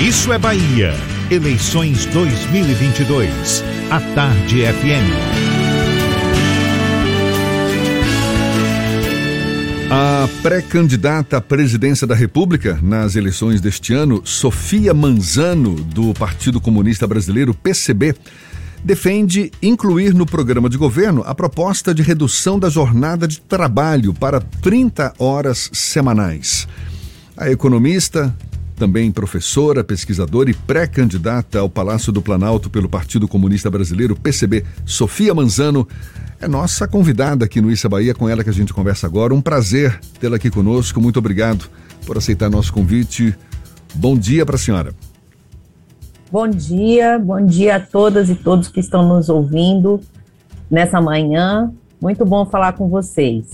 Isso é Bahia. Eleições 2022. A Tarde FM. A pré-candidata à presidência da República nas eleições deste ano, Sofia Manzano, do Partido Comunista Brasileiro, PCB, defende incluir no programa de governo a proposta de redução da jornada de trabalho para 30 horas semanais. A economista, também professora, pesquisadora e pré-candidata ao Palácio do Planalto pelo Partido Comunista Brasileiro, PCB, Sofia Manzano, é nossa convidada aqui no Issa Bahia, com ela que a gente conversa agora. Um prazer tê-la aqui conosco. Muito obrigado por aceitar nosso convite. Bom dia para a senhora. Bom dia, bom dia a todas e todos que estão nos ouvindo nessa manhã. Muito bom falar com vocês.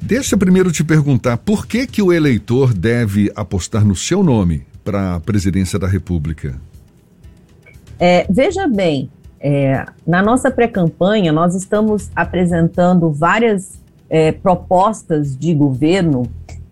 Deixa eu primeiro te perguntar, por que que o eleitor deve apostar no seu nome para a presidência da República? É, veja bem, é, na nossa pré-campanha nós estamos apresentando várias é, propostas de governo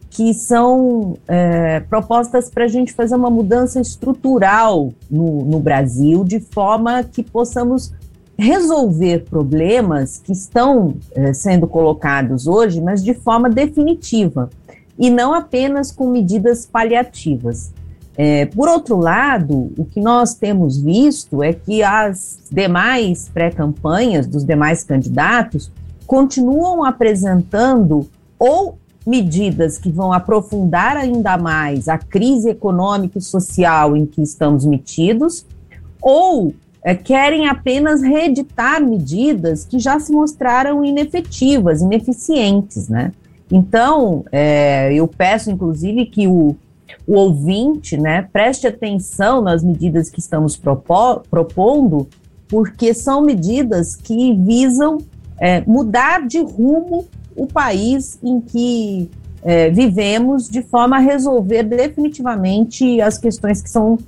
que são é, propostas para a gente fazer uma mudança estrutural no, no Brasil, de forma que possamos resolver problemas que estão eh, sendo colocados hoje, mas de forma definitiva, e não apenas com medidas paliativas. É, por outro lado, o que nós temos visto é que as demais pré-campanhas dos demais candidatos continuam apresentando ou medidas que vão aprofundar ainda mais a crise econômica e social em que estamos metidos, ou é, querem apenas reeditar medidas que já se mostraram inefetivas, ineficientes, né? Então, é, eu peço, inclusive, que o, o ouvinte né, preste atenção nas medidas que estamos propo propondo, porque são medidas que visam é, mudar de rumo o país em que é, vivemos, de forma a resolver definitivamente as questões que são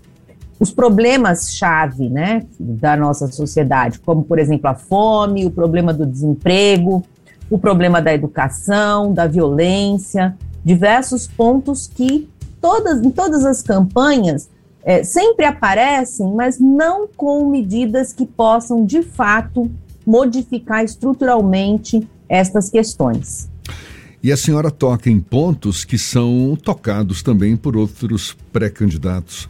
os problemas-chave né, da nossa sociedade, como, por exemplo, a fome, o problema do desemprego, o problema da educação, da violência, diversos pontos que todas, em todas as campanhas é, sempre aparecem, mas não com medidas que possam, de fato, modificar estruturalmente estas questões. E a senhora toca em pontos que são tocados também por outros pré-candidatos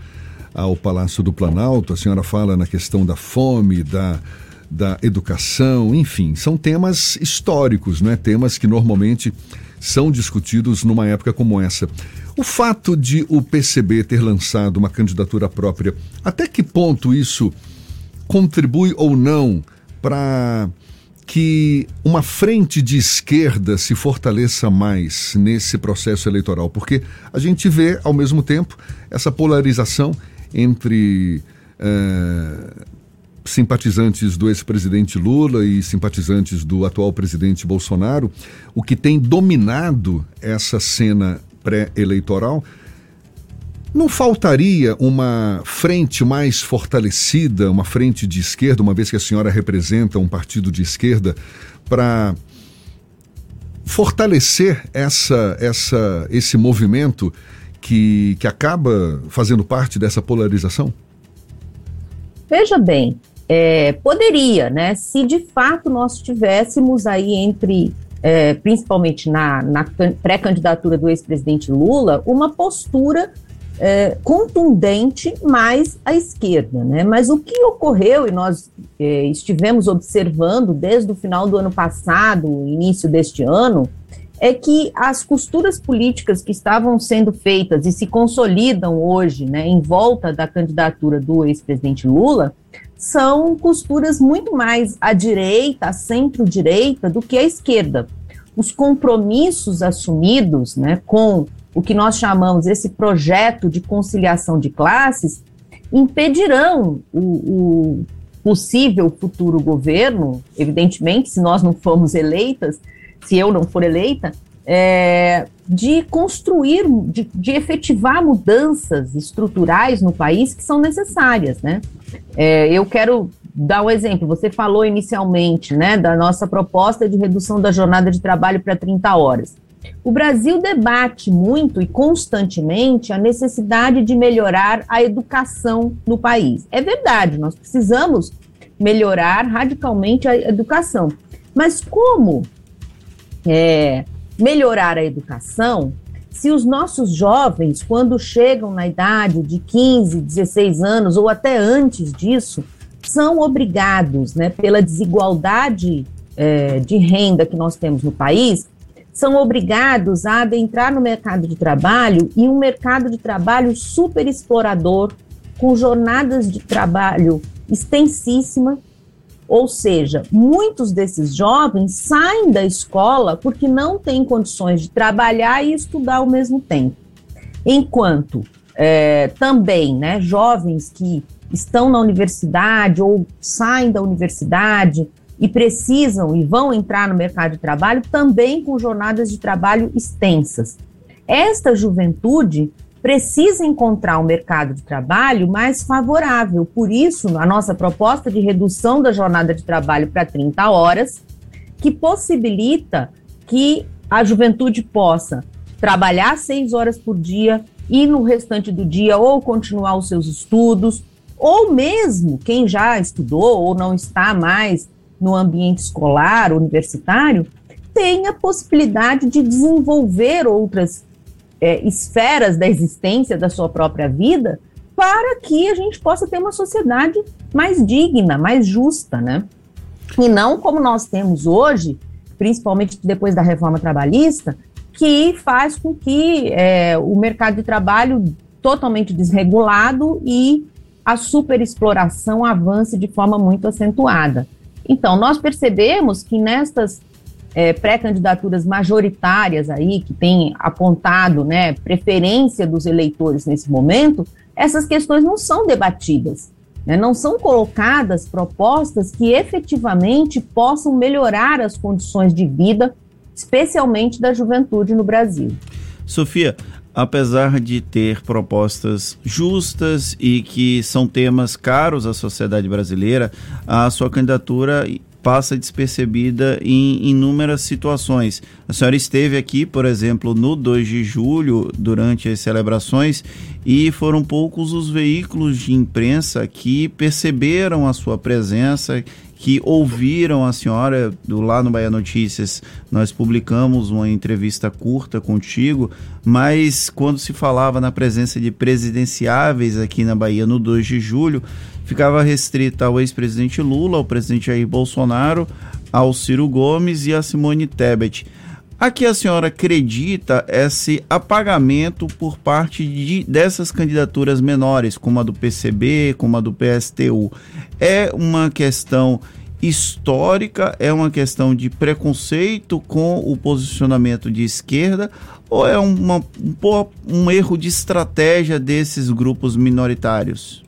ao Palácio do Planalto. A senhora fala na questão da fome, da, da educação, enfim, são temas históricos, não é? Temas que normalmente são discutidos numa época como essa. O fato de o PCB ter lançado uma candidatura própria, até que ponto isso contribui ou não para que uma frente de esquerda se fortaleça mais nesse processo eleitoral? Porque a gente vê, ao mesmo tempo, essa polarização entre uh, simpatizantes do ex-presidente Lula e simpatizantes do atual presidente Bolsonaro, o que tem dominado essa cena pré-eleitoral. Não faltaria uma frente mais fortalecida, uma frente de esquerda, uma vez que a senhora representa um partido de esquerda, para fortalecer essa, essa, esse movimento que, que acaba fazendo parte dessa polarização? Veja bem, é, poderia, né? Se de fato nós tivéssemos aí entre, é, principalmente na, na pré-candidatura do ex-presidente Lula, uma postura é, contundente mais à esquerda, né? Mas o que ocorreu e nós é, estivemos observando desde o final do ano passado, início deste ano, é que as costuras políticas que estavam sendo feitas e se consolidam hoje, né, em volta da candidatura do ex-presidente Lula, são costuras muito mais à direita, à centro-direita, do que à esquerda. Os compromissos assumidos né, com o que nós chamamos esse projeto de conciliação de classes impedirão o, o possível futuro governo, evidentemente, se nós não formos eleitas, se eu não for eleita, é, de construir, de, de, efetivar mudanças estruturais no país que são necessárias, né? É, eu quero dar um exemplo. Você falou inicialmente, né, da nossa proposta de redução da jornada de trabalho para 30 horas. O Brasil debate muito e constantemente a necessidade de melhorar a educação no país. É verdade, nós precisamos melhorar radicalmente a educação. Mas como é, melhorar a educação se os nossos jovens, quando chegam na idade de 15, 16 anos ou até antes disso, são obrigados, né, pela desigualdade é, de renda que nós temos no país, são obrigados a adentrar no mercado de trabalho e um mercado de trabalho super explorador, com jornadas de trabalho extensíssima. Ou seja, muitos desses jovens saem da escola porque não têm condições de trabalhar e estudar ao mesmo tempo. Enquanto é, também né, jovens que estão na universidade ou saem da universidade e precisam e vão entrar no mercado de trabalho também com jornadas de trabalho extensas. Esta juventude precisa encontrar um mercado de trabalho mais favorável. Por isso, a nossa proposta de redução da jornada de trabalho para 30 horas, que possibilita que a juventude possa trabalhar seis horas por dia e no restante do dia ou continuar os seus estudos, ou mesmo quem já estudou ou não está mais no ambiente escolar, universitário, tem a possibilidade de desenvolver outras é, esferas da existência da sua própria vida para que a gente possa ter uma sociedade mais digna, mais justa, né? E não como nós temos hoje, principalmente depois da reforma trabalhista, que faz com que é, o mercado de trabalho totalmente desregulado e a superexploração avance de forma muito acentuada. Então, nós percebemos que nestas é, pré-candidaturas majoritárias aí, que tem apontado né, preferência dos eleitores nesse momento, essas questões não são debatidas, né, não são colocadas propostas que efetivamente possam melhorar as condições de vida, especialmente da juventude no Brasil. Sofia, apesar de ter propostas justas e que são temas caros à sociedade brasileira, a sua candidatura passa despercebida em inúmeras situações. A senhora esteve aqui, por exemplo, no 2 de julho, durante as celebrações, e foram poucos os veículos de imprensa que perceberam a sua presença, que ouviram a senhora do lá no Bahia Notícias. Nós publicamos uma entrevista curta contigo, mas quando se falava na presença de presidenciáveis aqui na Bahia no 2 de julho, ficava restrita ao ex-presidente Lula, ao presidente Jair Bolsonaro, ao Ciro Gomes e a Simone Tebet. A que a senhora acredita esse apagamento por parte de, dessas candidaturas menores, como a do PCB, como a do PSTU? É uma questão histórica, é uma questão de preconceito com o posicionamento de esquerda ou é uma, um, um erro de estratégia desses grupos minoritários?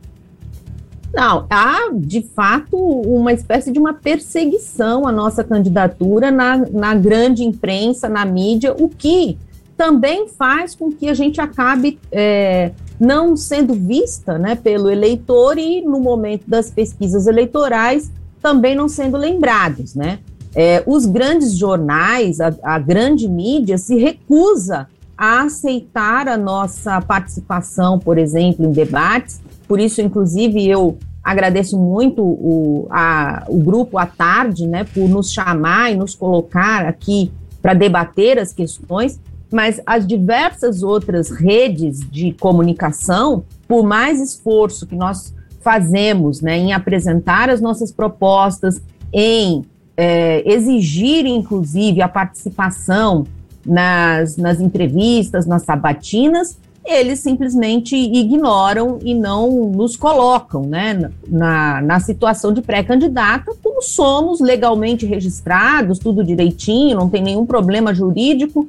Não, há de fato uma espécie de uma perseguição à nossa candidatura na, na grande imprensa, na mídia, o que também faz com que a gente acabe é, não sendo vista né, pelo eleitor e, no momento das pesquisas eleitorais, também não sendo lembrados. Né? É, os grandes jornais, a, a grande mídia, se recusa a aceitar a nossa participação, por exemplo, em debates, por isso, inclusive, eu agradeço muito o, a, o grupo à tarde, né, por nos chamar e nos colocar aqui para debater as questões, mas as diversas outras redes de comunicação, por mais esforço que nós fazemos né, em apresentar as nossas propostas, em é, exigir, inclusive, a participação nas, nas entrevistas, nas sabatinas, eles simplesmente ignoram e não nos colocam né, na, na situação de pré-candidata, como somos legalmente registrados, tudo direitinho, não tem nenhum problema jurídico,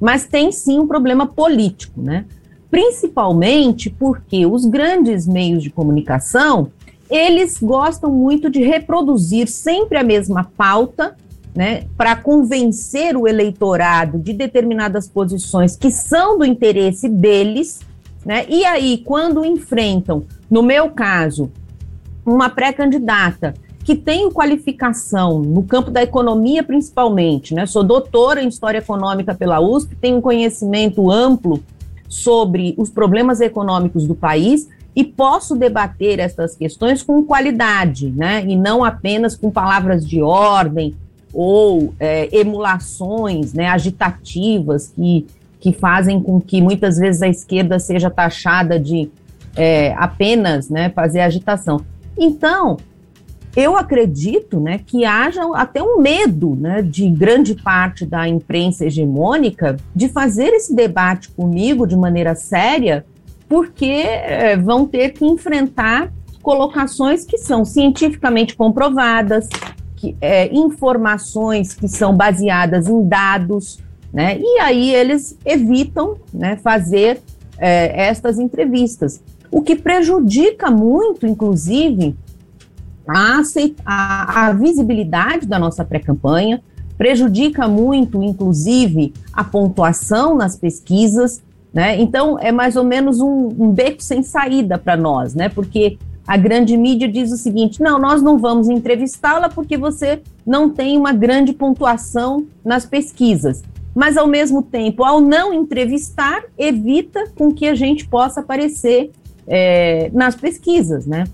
mas tem sim um problema político, né? Principalmente porque os grandes meios de comunicação, eles gostam muito de reproduzir sempre a mesma pauta né, para convencer o eleitorado de determinadas posições que são do interesse deles, né? E aí, quando enfrentam, no meu caso, uma pré-candidata que tenho qualificação no campo da economia principalmente, né? Sou doutora em História Econômica pela USP, tenho um conhecimento amplo sobre os problemas econômicos do país e posso debater essas questões com qualidade, né? E não apenas com palavras de ordem ou é, emulações, né? Agitativas que, que fazem com que muitas vezes a esquerda seja taxada de é, apenas, né? Fazer agitação. Então, eu acredito né, que haja até um medo né, de grande parte da imprensa hegemônica de fazer esse debate comigo de maneira séria, porque é, vão ter que enfrentar colocações que são cientificamente comprovadas, que, é, informações que são baseadas em dados, né, e aí eles evitam né, fazer é, estas entrevistas. O que prejudica muito, inclusive, a, a, a visibilidade da nossa pré-campanha, prejudica muito, inclusive, a pontuação nas pesquisas, né? Então, é mais ou menos um, um beco sem saída para nós, né? Porque a grande mídia diz o seguinte: não, nós não vamos entrevistá-la porque você não tem uma grande pontuação nas pesquisas. Mas, ao mesmo tempo, ao não entrevistar, evita com que a gente possa aparecer é, nas pesquisas, né?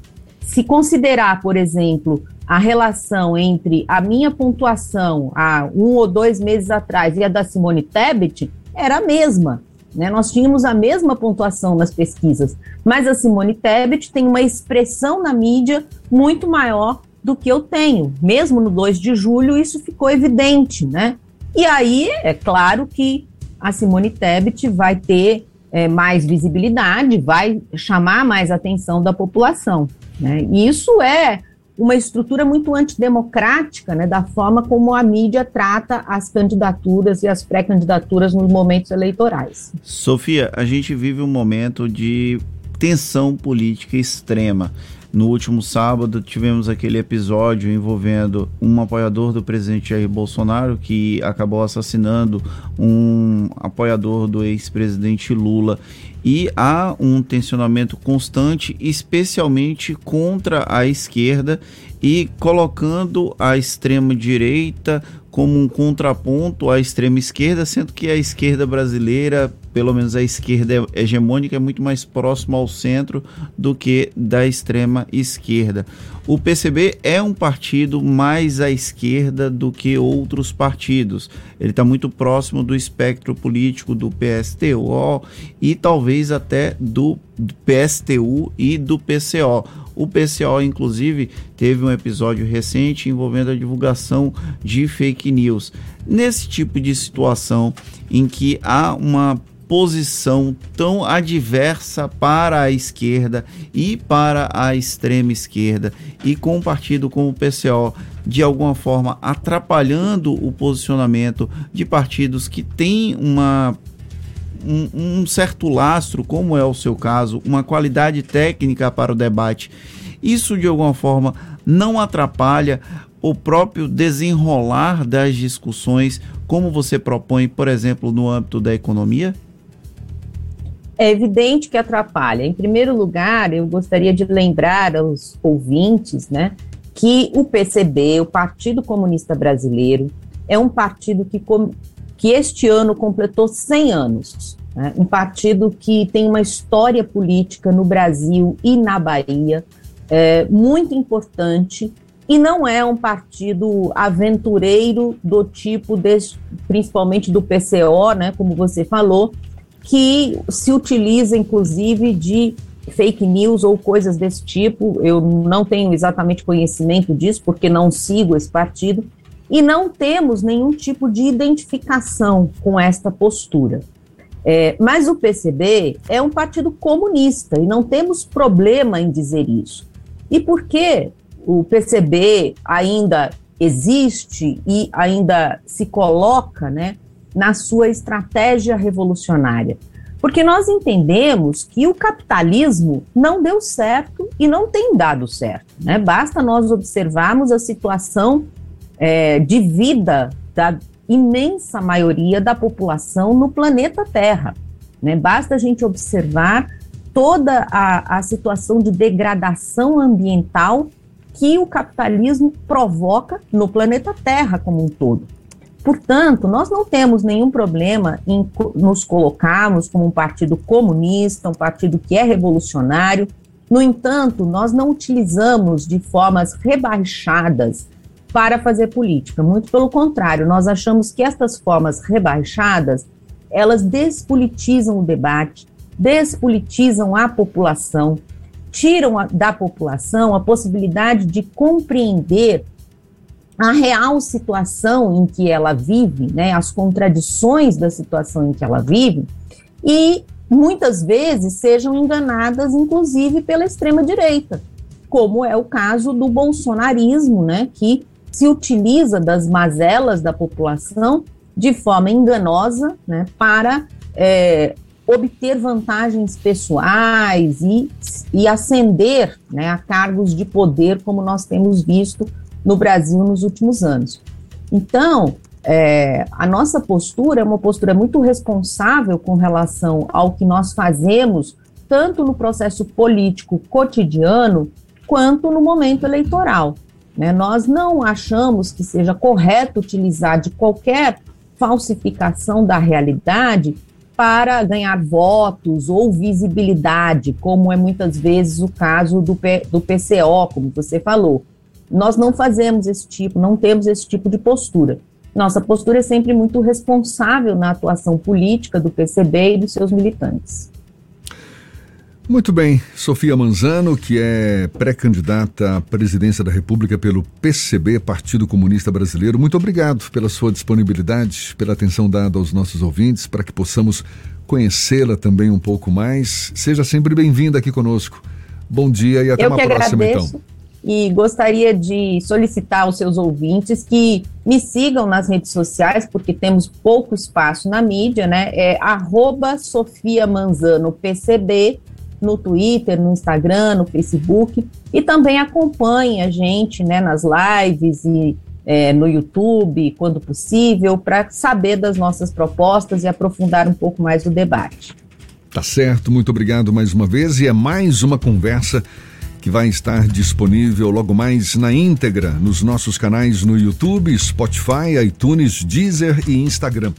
Se considerar, por exemplo, a relação entre a minha pontuação há um ou dois meses atrás e a da Simone Tebet, era a mesma. Né? Nós tínhamos a mesma pontuação nas pesquisas, mas a Simone Tebet tem uma expressão na mídia muito maior do que eu tenho. Mesmo no 2 de julho, isso ficou evidente. Né? E aí, é claro que a Simone Tebet vai ter é, mais visibilidade, vai chamar mais atenção da população. Né? E isso é uma estrutura muito antidemocrática né, da forma como a mídia trata as candidaturas e as pré-candidaturas nos momentos eleitorais. Sofia, a gente vive um momento de tensão política extrema. No último sábado, tivemos aquele episódio envolvendo um apoiador do presidente Jair Bolsonaro que acabou assassinando um apoiador do ex-presidente Lula. E há um tensionamento constante, especialmente contra a esquerda e colocando a extrema-direita como um contraponto à extrema esquerda, sendo que a esquerda brasileira, pelo menos a esquerda hegemônica, é muito mais próxima ao centro do que da extrema esquerda. O PCB é um partido mais à esquerda do que outros partidos. Ele está muito próximo do espectro político do PSTU e talvez até do PSTU e do PCO o PCO, inclusive, teve um episódio recente envolvendo a divulgação de fake news. Nesse tipo de situação em que há uma posição tão adversa para a esquerda e para a extrema esquerda e com um partido como o PCO de alguma forma atrapalhando o posicionamento de partidos que têm uma um, um certo lastro, como é o seu caso, uma qualidade técnica para o debate, isso de alguma forma não atrapalha o próprio desenrolar das discussões, como você propõe, por exemplo, no âmbito da economia? É evidente que atrapalha. Em primeiro lugar, eu gostaria de lembrar aos ouvintes, né, que o PCB, o Partido Comunista Brasileiro, é um partido que que este ano completou 100 anos. Né? Um partido que tem uma história política no Brasil e na Bahia é, muito importante e não é um partido aventureiro do tipo, desse, principalmente do PCO, né, como você falou, que se utiliza inclusive de fake news ou coisas desse tipo. Eu não tenho exatamente conhecimento disso, porque não sigo esse partido, e não temos nenhum tipo de identificação com esta postura. É, mas o PCB é um partido comunista e não temos problema em dizer isso. E por que o PCB ainda existe e ainda se coloca né, na sua estratégia revolucionária? Porque nós entendemos que o capitalismo não deu certo e não tem dado certo. Né? Basta nós observarmos a situação é, de vida da imensa maioria da população no planeta Terra. Né? Basta a gente observar toda a, a situação de degradação ambiental que o capitalismo provoca no planeta Terra como um todo. Portanto, nós não temos nenhum problema em nos colocarmos como um partido comunista, um partido que é revolucionário. No entanto, nós não utilizamos de formas rebaixadas para fazer política. Muito pelo contrário, nós achamos que estas formas rebaixadas, elas despolitizam o debate, despolitizam a população, tiram a, da população a possibilidade de compreender a real situação em que ela vive, né, as contradições da situação em que ela vive, e muitas vezes sejam enganadas, inclusive, pela extrema-direita, como é o caso do bolsonarismo, né, que se utiliza das mazelas da população de forma enganosa né, para é, obter vantagens pessoais e, e ascender né, a cargos de poder, como nós temos visto no Brasil nos últimos anos. Então, é, a nossa postura é uma postura muito responsável com relação ao que nós fazemos, tanto no processo político cotidiano, quanto no momento eleitoral. Né? Nós não achamos que seja correto utilizar de qualquer falsificação da realidade para ganhar votos ou visibilidade, como é muitas vezes o caso do, P, do PCO, como você falou. Nós não fazemos esse tipo, não temos esse tipo de postura. Nossa postura é sempre muito responsável na atuação política do PCB e dos seus militantes. Muito bem, Sofia Manzano, que é pré-candidata à presidência da República pelo PCB, Partido Comunista Brasileiro, muito obrigado pela sua disponibilidade, pela atenção dada aos nossos ouvintes, para que possamos conhecê-la também um pouco mais. Seja sempre bem-vinda aqui conosco. Bom dia e até Eu uma próxima, agradeço. então. E gostaria de solicitar aos seus ouvintes que me sigam nas redes sociais, porque temos pouco espaço na mídia, né? É arroba Sofia Manzano PCB no Twitter, no Instagram, no Facebook e também acompanhe a gente né, nas lives e é, no YouTube, quando possível, para saber das nossas propostas e aprofundar um pouco mais o debate. Tá certo, muito obrigado mais uma vez e é mais uma conversa que vai estar disponível logo mais na íntegra nos nossos canais no YouTube, Spotify, iTunes, Deezer e Instagram.